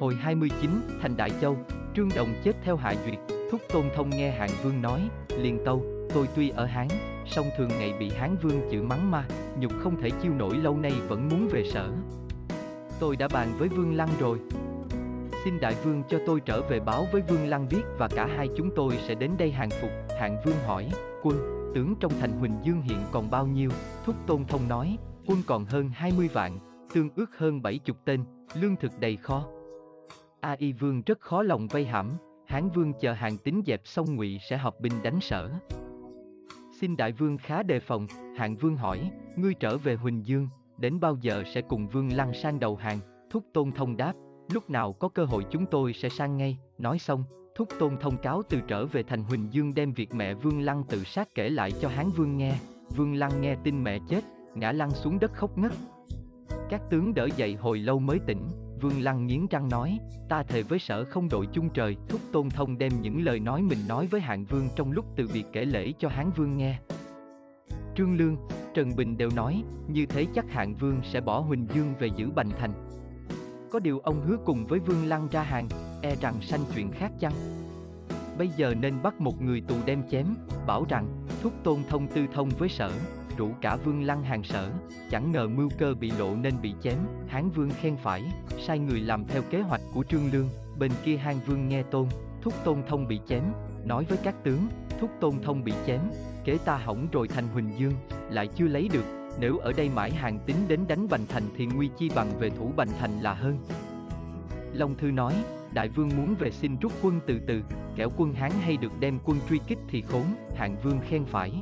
Hồi 29, thành Đại Châu, Trương Đồng chết theo Hạ Duyệt, Thúc Tôn Thông nghe Hạng Vương nói, liền tâu, tôi tuy ở Hán, song thường ngày bị Hán Vương chửi mắng ma, nhục không thể chiêu nổi lâu nay vẫn muốn về sở. Tôi đã bàn với Vương Lăng rồi. Xin Đại Vương cho tôi trở về báo với Vương Lăng biết và cả hai chúng tôi sẽ đến đây hàng phục. Hạng Vương hỏi, quân, tướng trong thành Huỳnh Dương hiện còn bao nhiêu? Thúc Tôn Thông nói, quân còn hơn 20 vạn, tương ước hơn 70 tên, lương thực đầy kho. A Y Vương rất khó lòng vây hãm, Hán Vương chờ hàng tính dẹp xong ngụy sẽ hợp binh đánh sở. Xin Đại Vương khá đề phòng, Hạng Vương hỏi, ngươi trở về Huỳnh Dương, đến bao giờ sẽ cùng Vương Lăng sang đầu hàng? Thúc Tôn Thông đáp, lúc nào có cơ hội chúng tôi sẽ sang ngay, nói xong, Thúc Tôn thông cáo từ trở về thành Huỳnh Dương đem việc mẹ Vương Lăng tự sát kể lại cho Hán Vương nghe. Vương Lăng nghe tin mẹ chết, ngã lăn xuống đất khóc ngất. Các tướng đỡ dậy hồi lâu mới tỉnh, Vương Lăng nghiến răng nói, ta thề với sở không đội chung trời, Thúc Tôn Thông đem những lời nói mình nói với Hạng Vương trong lúc từ biệt kể lễ cho Hán Vương nghe. Trương Lương, Trần Bình đều nói, như thế chắc Hạng Vương sẽ bỏ Huỳnh Dương về giữ Bành Thành. Có điều ông hứa cùng với Vương Lăng ra hàng, e rằng sanh chuyện khác chăng? Bây giờ nên bắt một người tù đem chém, bảo rằng, thúc tôn thông tư thông với sở, rủ cả Vương Lăng hàng sở, chẳng ngờ mưu cơ bị lộ nên bị chém, Hán Vương khen phải, sai người làm theo kế hoạch của Trương Lương, bên kia Hán Vương nghe tôn, thúc tôn thông bị chém, nói với các tướng, thúc tôn thông bị chém, kế ta hỏng rồi thành Huỳnh Dương, lại chưa lấy được, nếu ở đây mãi hàng tính đến đánh Bành Thành thì nguy chi bằng về thủ Bành Thành là hơn. Long Thư nói, Đại Vương muốn về xin rút quân từ từ, kẻo quân Hán hay được đem quân truy kích thì khốn, Hạng Vương khen phải.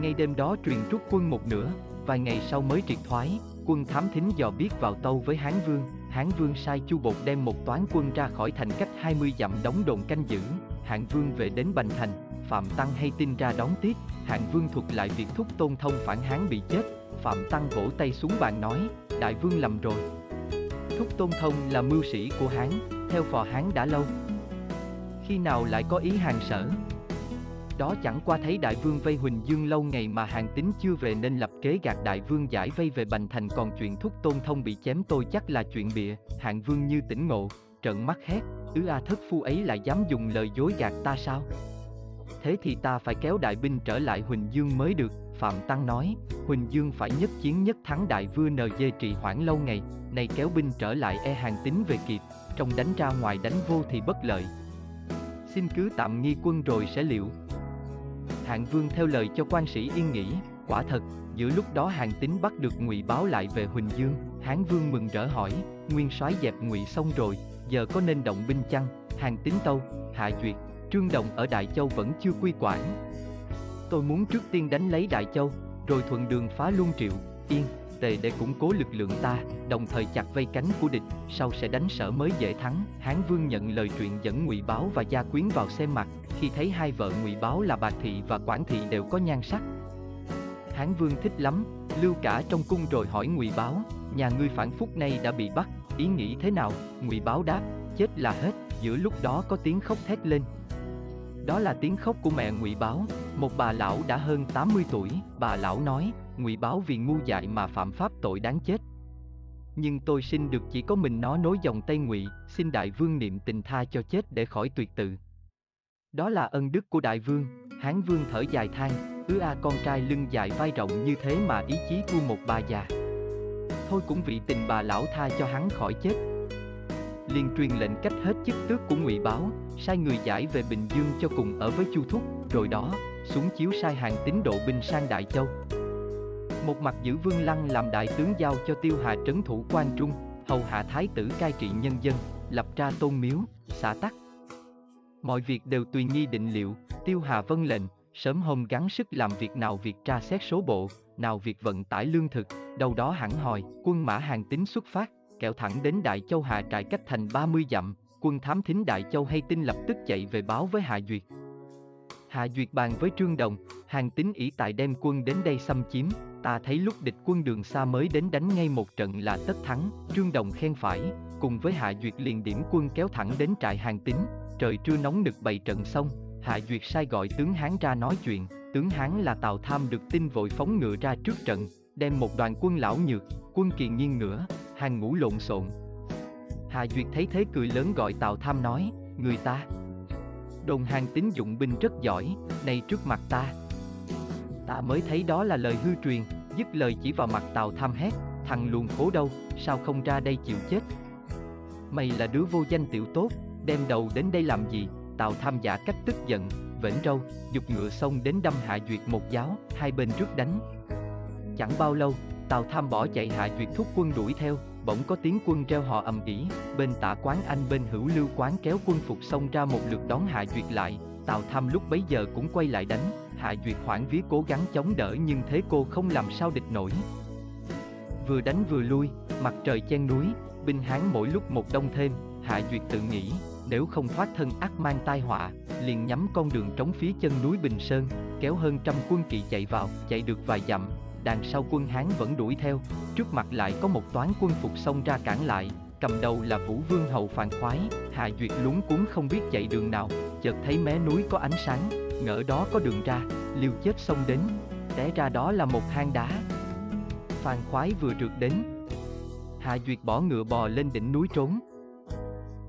Ngay đêm đó truyền rút quân một nửa, vài ngày sau mới triệt thoái, quân thám thính dò biết vào tâu với Hán Vương, Hán Vương sai Chu Bột đem một toán quân ra khỏi thành cách 20 dặm đóng đồn canh giữ, Hạng Vương về đến Bành Thành, Phạm Tăng hay tin ra đón tiếp, Hạng Vương thuật lại việc thúc tôn thông phản Hán bị chết, Phạm Tăng vỗ tay xuống bàn nói, Đại Vương lầm rồi. Thúc tôn thông là mưu sĩ của Hán, theo phò Hán đã lâu. Khi nào lại có ý hàng sở? Đó chẳng qua thấy đại vương vây Huỳnh Dương lâu ngày mà hàng tính chưa về nên lập kế gạt đại vương giải vây về Bành Thành còn chuyện thúc tôn thông bị chém tôi chắc là chuyện bịa, hạng vương như tỉnh ngộ, trợn mắt hét, ứ a thất phu ấy lại dám dùng lời dối gạt ta sao? Thế thì ta phải kéo đại binh trở lại Huỳnh Dương mới được, Phạm Tăng nói, Huỳnh Dương phải nhất chiến nhất thắng đại vua NG trì hoãn lâu ngày, nay kéo binh trở lại e hàng tính về kịp, trong đánh ra ngoài đánh vô thì bất lợi. Xin cứ tạm nghi quân rồi sẽ liệu. Hạng Vương theo lời cho quan sĩ yên nghỉ, quả thật, giữa lúc đó hàng tính bắt được ngụy báo lại về Huỳnh Dương, Hán Vương mừng rỡ hỏi, nguyên soái dẹp ngụy xong rồi, giờ có nên động binh chăng? Hàng tính tâu, hạ duyệt, Trương Đồng ở Đại Châu vẫn chưa quy quản. Tôi muốn trước tiên đánh lấy Đại Châu, rồi thuận đường phá Luân Triệu, Yên, Tề để củng cố lực lượng ta, đồng thời chặt vây cánh của địch, sau sẽ đánh sở mới dễ thắng. Hán Vương nhận lời chuyện dẫn Ngụy Báo và Gia Quyến vào xem mặt, khi thấy hai vợ Ngụy Báo là Bạc Thị và Quản Thị đều có nhan sắc. Hán Vương thích lắm, lưu cả trong cung rồi hỏi Ngụy Báo, nhà ngươi phản phúc nay đã bị bắt, ý nghĩ thế nào? Ngụy Báo đáp, chết là hết. Giữa lúc đó có tiếng khóc thét lên, đó là tiếng khóc của mẹ Ngụy Báo, một bà lão đã hơn 80 tuổi, bà lão nói, Ngụy Báo vì ngu dại mà phạm pháp tội đáng chết. Nhưng tôi xin được chỉ có mình nó nối dòng Tây Ngụy, xin đại vương niệm tình tha cho chết để khỏi tuyệt tự. Đó là ân đức của đại vương, Hán vương thở dài than, ứa a con trai lưng dài vai rộng như thế mà ý chí của một bà già. Thôi cũng vì tình bà lão tha cho hắn khỏi chết, liền truyền lệnh cách hết chức tước của ngụy báo sai người giải về bình dương cho cùng ở với chu thúc rồi đó xuống chiếu sai hàng tín độ binh sang đại châu một mặt giữ vương lăng làm đại tướng giao cho tiêu hà trấn thủ quan trung hầu hạ thái tử cai trị nhân dân lập ra tôn miếu xã tắc mọi việc đều tùy nghi định liệu tiêu hà vân lệnh sớm hôm gắng sức làm việc nào việc tra xét số bộ nào việc vận tải lương thực đâu đó hẳn hòi quân mã hàng tính xuất phát kẹo thẳng đến Đại Châu Hà trại cách thành 30 dặm, quân thám thính Đại Châu hay tin lập tức chạy về báo với Hạ Duyệt. Hạ Duyệt bàn với Trương Đồng, hàng tính ỷ tại đem quân đến đây xâm chiếm, ta thấy lúc địch quân đường xa mới đến đánh ngay một trận là tất thắng, Trương Đồng khen phải, cùng với Hạ Duyệt liền điểm quân kéo thẳng đến trại hàng tín. trời trưa nóng nực bày trận xong, Hạ Duyệt sai gọi tướng Hán ra nói chuyện, tướng Hán là Tào Tham được tin vội phóng ngựa ra trước trận, đem một đoàn quân lão nhược, quân kiền nhiên ngửa, hàng ngũ lộn xộn. Hà Duyệt thấy thế cười lớn gọi Tào Tham nói, người ta. Đồn hàng tín dụng binh rất giỏi, này trước mặt ta. Ta mới thấy đó là lời hư truyền, dứt lời chỉ vào mặt Tào Tham hét, thằng luồn khố đâu, sao không ra đây chịu chết. Mày là đứa vô danh tiểu tốt, đem đầu đến đây làm gì, Tào Tham giả cách tức giận, vểnh râu, dục ngựa xông đến đâm Hạ Duyệt một giáo, hai bên rước đánh. Chẳng bao lâu, Tào Tham bỏ chạy Hạ Duyệt thúc quân đuổi theo, bỗng có tiếng quân treo họ ầm ĩ, bên tả quán anh bên hữu lưu quán kéo quân phục xông ra một lượt đón Hạ Duyệt lại, Tào Tham lúc bấy giờ cũng quay lại đánh, Hạ Duyệt hoảng vía cố gắng chống đỡ nhưng thế cô không làm sao địch nổi. Vừa đánh vừa lui, mặt trời chen núi, binh hán mỗi lúc một đông thêm, Hạ Duyệt tự nghĩ, nếu không thoát thân ác mang tai họa, liền nhắm con đường trống phía chân núi Bình Sơn, kéo hơn trăm quân kỵ chạy vào, chạy được vài dặm, đằng sau quân Hán vẫn đuổi theo, trước mặt lại có một toán quân phục xông ra cản lại, cầm đầu là Vũ Vương Hầu Phàn Khoái, Hạ Duyệt lúng cuốn không biết chạy đường nào, chợt thấy mé núi có ánh sáng, ngỡ đó có đường ra, liều chết xông đến, té ra đó là một hang đá. Phàn Khoái vừa trượt đến, Hạ Duyệt bỏ ngựa bò lên đỉnh núi trốn.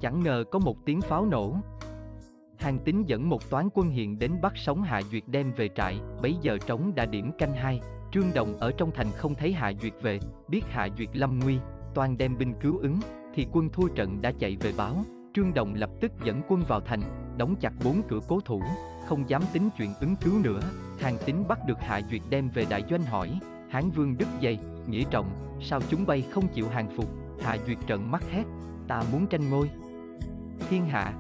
Chẳng ngờ có một tiếng pháo nổ. Hàng tín dẫn một toán quân hiện đến bắt sống Hạ Duyệt đem về trại, bấy giờ trống đã điểm canh hai, Trương Đồng ở trong thành không thấy Hạ Duyệt về, biết Hạ Duyệt lâm nguy, toàn đem binh cứu ứng, thì quân thua trận đã chạy về báo. Trương Đồng lập tức dẫn quân vào thành, đóng chặt bốn cửa cố thủ, không dám tính chuyện ứng cứu nữa. Hàng tín bắt được Hạ Duyệt đem về đại doanh hỏi, Hán Vương đứt dây, nghĩa trọng, sao chúng bay không chịu hàng phục? Hạ Duyệt trận mắt hét, ta muốn tranh ngôi. Thiên hạ,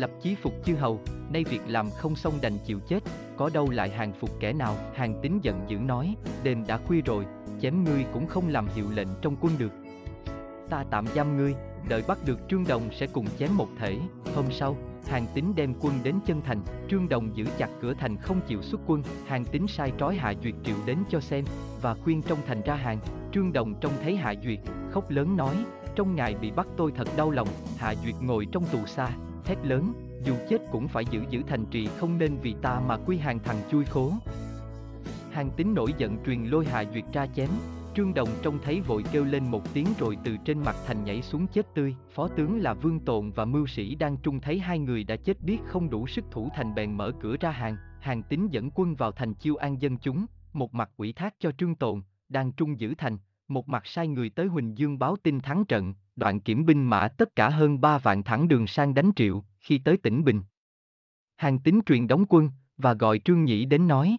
lập chí phục chư hầu, nay việc làm không xong đành chịu chết, có đâu lại hàng phục kẻ nào, hàng tính giận dữ nói, đền đã khuya rồi, chém ngươi cũng không làm hiệu lệnh trong quân được. Ta tạm giam ngươi, đợi bắt được Trương Đồng sẽ cùng chém một thể, hôm sau, hàng tính đem quân đến chân thành, Trương Đồng giữ chặt cửa thành không chịu xuất quân, hàng tính sai trói Hạ Duyệt triệu đến cho xem, và khuyên trong thành ra hàng, Trương Đồng trông thấy Hạ Duyệt, khóc lớn nói, trong ngày bị bắt tôi thật đau lòng, Hạ Duyệt ngồi trong tù xa, thét lớn, dù chết cũng phải giữ giữ thành trì không nên vì ta mà quy hàng thằng chui khố. Hàng tính nổi giận truyền lôi Hạ Duyệt ra chém, Trương Đồng trông thấy vội kêu lên một tiếng rồi từ trên mặt thành nhảy xuống chết tươi. Phó tướng là Vương Tồn và Mưu Sĩ đang trung thấy hai người đã chết biết không đủ sức thủ thành bèn mở cửa ra hàng. Hàng tính dẫn quân vào thành chiêu an dân chúng, một mặt ủy thác cho Trương Tồn, đang trung giữ thành, một mặt sai người tới Huỳnh Dương báo tin thắng trận, đoạn kiểm binh mã tất cả hơn ba vạn thẳng đường sang đánh triệu, khi tới tỉnh Bình. Hàng tính truyền đóng quân, và gọi Trương Nhĩ đến nói.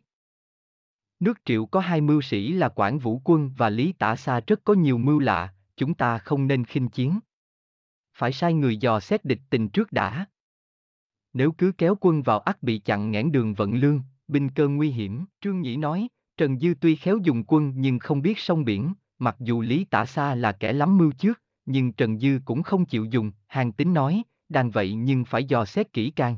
Nước triệu có hai mưu sĩ là Quảng Vũ Quân và Lý Tả Sa rất có nhiều mưu lạ, chúng ta không nên khinh chiến. Phải sai người dò xét địch tình trước đã. Nếu cứ kéo quân vào ắt bị chặn ngãn đường vận lương, binh cơ nguy hiểm, Trương Nhĩ nói, Trần Dư tuy khéo dùng quân nhưng không biết sông biển, mặc dù Lý Tả Sa là kẻ lắm mưu trước, nhưng Trần Dư cũng không chịu dùng, hàng tính nói, đàn vậy nhưng phải dò xét kỹ càng.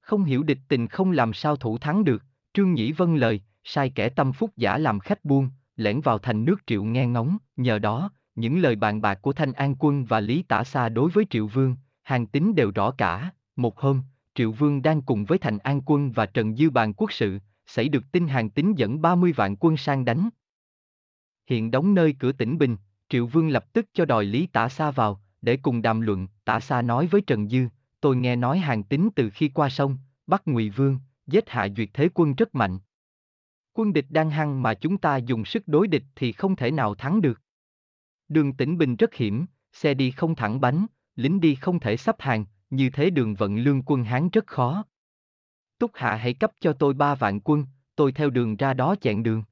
Không hiểu địch tình không làm sao thủ thắng được, Trương Nhĩ vâng lời, sai kẻ tâm phúc giả làm khách buôn, lẻn vào thành nước Triệu nghe ngóng, nhờ đó, những lời bàn bạc của Thanh An Quân và Lý Tả Sa đối với Triệu Vương, hàng tính đều rõ cả, một hôm, Triệu Vương đang cùng với Thành An Quân và Trần Dư bàn quốc sự, xảy được tin hàng tính dẫn 30 vạn quân sang đánh. Hiện đóng nơi cửa tỉnh Bình, Triệu Vương lập tức cho đòi Lý Tả Sa vào, để cùng đàm luận, Tả Sa nói với Trần Dư, tôi nghe nói hàng tính từ khi qua sông, bắt Ngụy Vương, giết hạ duyệt thế quân rất mạnh. Quân địch đang hăng mà chúng ta dùng sức đối địch thì không thể nào thắng được. Đường tỉnh Bình rất hiểm, xe đi không thẳng bánh, lính đi không thể sắp hàng, như thế đường vận lương quân Hán rất khó. Túc Hạ hãy cấp cho tôi ba vạn quân, tôi theo đường ra đó chặn đường.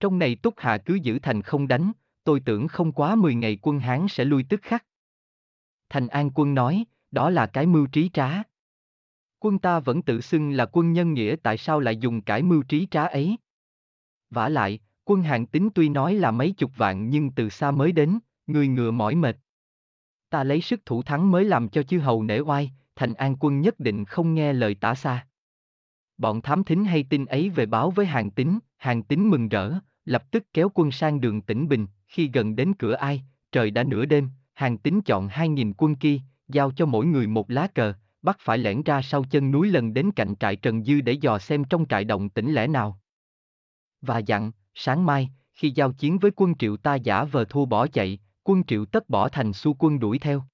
Trong này Túc Hạ cứ giữ thành không đánh, tôi tưởng không quá 10 ngày quân Hán sẽ lui tức khắc. Thành An quân nói, đó là cái mưu trí trá. Quân ta vẫn tự xưng là quân nhân nghĩa tại sao lại dùng cái mưu trí trá ấy? vả lại, quân hạng tính tuy nói là mấy chục vạn nhưng từ xa mới đến, người ngựa mỏi mệt. Ta lấy sức thủ thắng mới làm cho chư hầu nể oai, thành an quân nhất định không nghe lời tả xa. Bọn thám thính hay tin ấy về báo với hàng tính, hàng tính mừng rỡ, lập tức kéo quân sang đường tỉnh Bình, khi gần đến cửa ai, trời đã nửa đêm, hàng tính chọn hai nghìn quân kia, giao cho mỗi người một lá cờ, bắt phải lẻn ra sau chân núi lần đến cạnh trại Trần Dư để dò xem trong trại động tĩnh lẽ nào. Và dặn, sáng mai, khi giao chiến với quân triệu ta giả vờ thua bỏ chạy, quân triệu tất bỏ thành xu quân đuổi theo.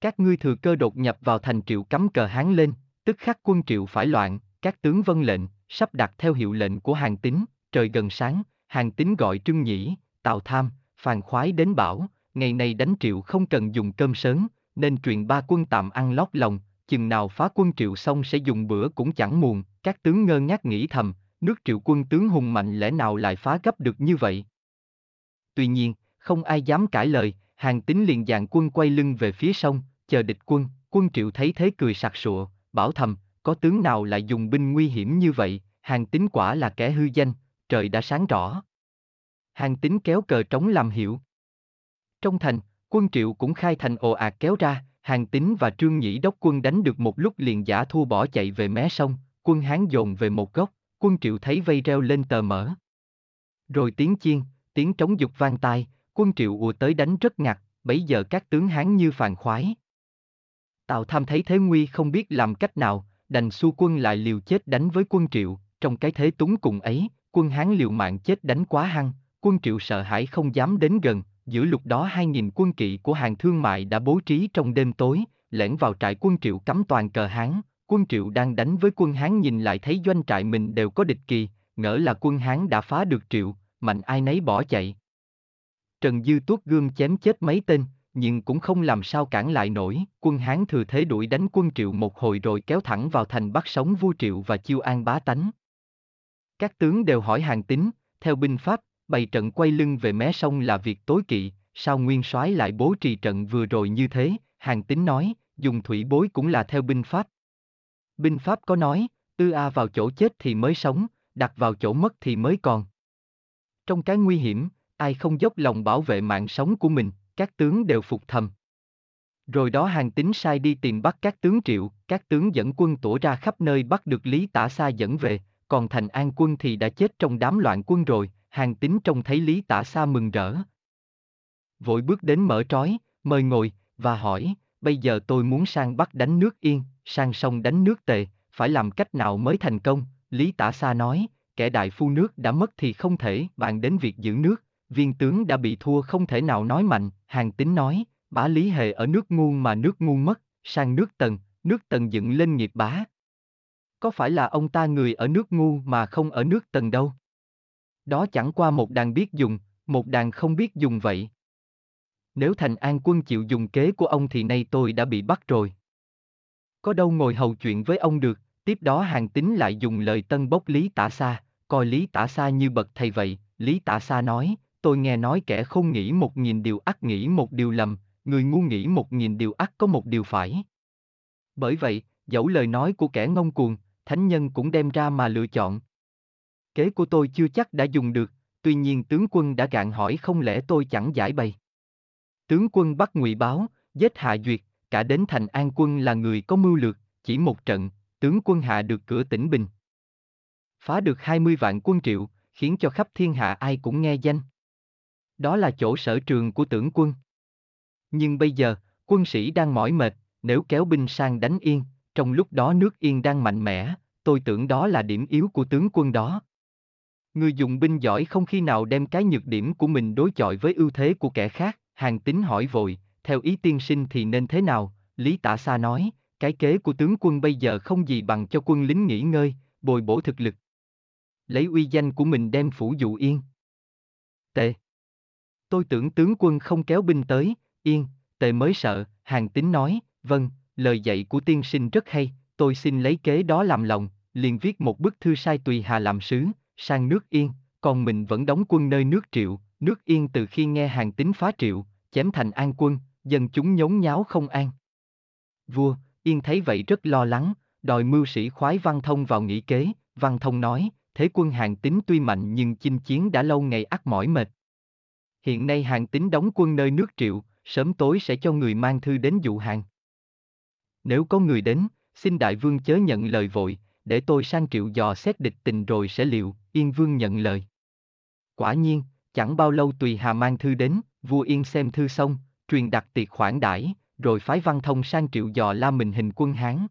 Các ngươi thừa cơ đột nhập vào thành triệu cắm cờ hán lên, tức khắc quân triệu phải loạn, các tướng vân lệnh, sắp đặt theo hiệu lệnh của hàng tín, trời gần sáng, hàng tín gọi trưng nhĩ, tào tham, phàn khoái đến bảo, ngày này đánh triệu không cần dùng cơm sớm, nên truyền ba quân tạm ăn lót lòng, chừng nào phá quân triệu xong sẽ dùng bữa cũng chẳng muộn, các tướng ngơ ngác nghĩ thầm, nước triệu quân tướng hùng mạnh lẽ nào lại phá gấp được như vậy. Tuy nhiên, không ai dám cãi lời, hàng tín liền dàn quân quay lưng về phía sông, chờ địch quân, quân triệu thấy thế cười sặc sụa, bảo thầm, có tướng nào lại dùng binh nguy hiểm như vậy, hàng tín quả là kẻ hư danh, trời đã sáng rõ. Hàng tín kéo cờ trống làm hiệu. Trong thành, quân triệu cũng khai thành ồ ạt kéo ra, hàng tín và trương nhĩ đốc quân đánh được một lúc liền giả thua bỏ chạy về mé sông, quân Hán dồn về một góc, quân triệu thấy vây reo lên tờ mở. Rồi tiếng chiên, tiếng trống dục vang tai, quân triệu ùa tới đánh rất ngặt, bấy giờ các tướng Hán như phàn khoái. Tào Tham thấy thế nguy không biết làm cách nào, đành xu quân lại liều chết đánh với quân triệu, trong cái thế túng cùng ấy, quân Hán liều mạng chết đánh quá hăng, quân triệu sợ hãi không dám đến gần, giữa lúc đó hai nghìn quân kỵ của hàng thương mại đã bố trí trong đêm tối, lẻn vào trại quân triệu cắm toàn cờ Hán, quân triệu đang đánh với quân Hán nhìn lại thấy doanh trại mình đều có địch kỳ, ngỡ là quân Hán đã phá được triệu, mạnh ai nấy bỏ chạy. Trần Dư tuốt gương chém chết mấy tên, nhưng cũng không làm sao cản lại nổi, quân Hán thừa thế đuổi đánh quân Triệu một hồi rồi kéo thẳng vào thành bắt sống vua Triệu và chiêu an bá tánh. Các tướng đều hỏi hàng tính, theo binh pháp, bày trận quay lưng về mé sông là việc tối kỵ, sao nguyên soái lại bố trì trận vừa rồi như thế, hàng tín nói, dùng thủy bối cũng là theo binh pháp. Binh pháp có nói, tư A vào chỗ chết thì mới sống, đặt vào chỗ mất thì mới còn. Trong cái nguy hiểm, ai không dốc lòng bảo vệ mạng sống của mình, các tướng đều phục thầm. Rồi đó hàng tín sai đi tìm bắt các tướng triệu, các tướng dẫn quân tổ ra khắp nơi bắt được Lý Tả Sa dẫn về, còn thành an quân thì đã chết trong đám loạn quân rồi, hàng tín trông thấy Lý Tả Sa mừng rỡ. Vội bước đến mở trói, mời ngồi, và hỏi, bây giờ tôi muốn sang Bắc đánh nước Yên, sang sông đánh nước Tề, phải làm cách nào mới thành công, Lý Tả Sa nói, kẻ đại phu nước đã mất thì không thể bạn đến việc giữ nước, viên tướng đã bị thua không thể nào nói mạnh, hàng tín nói, bá lý hề ở nước ngu mà nước ngu mất, sang nước tần, nước tần dựng lên nghiệp bá. Có phải là ông ta người ở nước ngu mà không ở nước tần đâu? Đó chẳng qua một đàn biết dùng, một đàn không biết dùng vậy. Nếu thành an quân chịu dùng kế của ông thì nay tôi đã bị bắt rồi. Có đâu ngồi hầu chuyện với ông được, tiếp đó hàng tín lại dùng lời tân bốc Lý Tả Sa, coi Lý Tả Sa như bậc thầy vậy, Lý Tả Sa nói, tôi nghe nói kẻ không nghĩ một nghìn điều ắt nghĩ một điều lầm, người ngu nghĩ một nghìn điều ắt có một điều phải. Bởi vậy, dẫu lời nói của kẻ ngông cuồng, thánh nhân cũng đem ra mà lựa chọn. Kế của tôi chưa chắc đã dùng được, tuy nhiên tướng quân đã gạn hỏi không lẽ tôi chẳng giải bày. Tướng quân bắt ngụy báo, giết hạ duyệt, cả đến thành an quân là người có mưu lược, chỉ một trận, tướng quân hạ được cửa tỉnh Bình. Phá được 20 vạn quân triệu, khiến cho khắp thiên hạ ai cũng nghe danh. Đó là chỗ sở trường của tưởng quân. Nhưng bây giờ, quân sĩ đang mỏi mệt, nếu kéo binh sang đánh Yên, trong lúc đó nước Yên đang mạnh mẽ, tôi tưởng đó là điểm yếu của tướng quân đó. Người dùng binh giỏi không khi nào đem cái nhược điểm của mình đối chọi với ưu thế của kẻ khác, hàng tính hỏi vội, theo ý tiên sinh thì nên thế nào, Lý Tả Sa nói, cái kế của tướng quân bây giờ không gì bằng cho quân lính nghỉ ngơi, bồi bổ thực lực. Lấy uy danh của mình đem phủ dụ yên. Tệ. Tôi tưởng tướng quân không kéo binh tới, yên, tề mới sợ, hàng tín nói, vâng, lời dạy của tiên sinh rất hay, tôi xin lấy kế đó làm lòng, liền viết một bức thư sai tùy hà làm sứ, sang nước yên, còn mình vẫn đóng quân nơi nước triệu, nước yên từ khi nghe hàng tín phá triệu, chém thành an quân, dân chúng nhốn nháo không an. Vua, yên thấy vậy rất lo lắng, đòi mưu sĩ khoái văn thông vào nghị kế, văn thông nói, thế quân hàng tín tuy mạnh nhưng chinh chiến đã lâu ngày ắt mỏi mệt, Hiện nay hàng tính đóng quân nơi nước triệu, sớm tối sẽ cho người mang thư đến dụ hàng. Nếu có người đến, xin đại vương chớ nhận lời vội, để tôi sang triệu dò xét địch tình rồi sẽ liệu, Yên vương nhận lời. Quả nhiên, chẳng bao lâu tùy hà mang thư đến, vua Yên xem thư xong, truyền đặt tiệc khoản đãi, rồi phái văn thông sang triệu dò la mình hình quân Hán.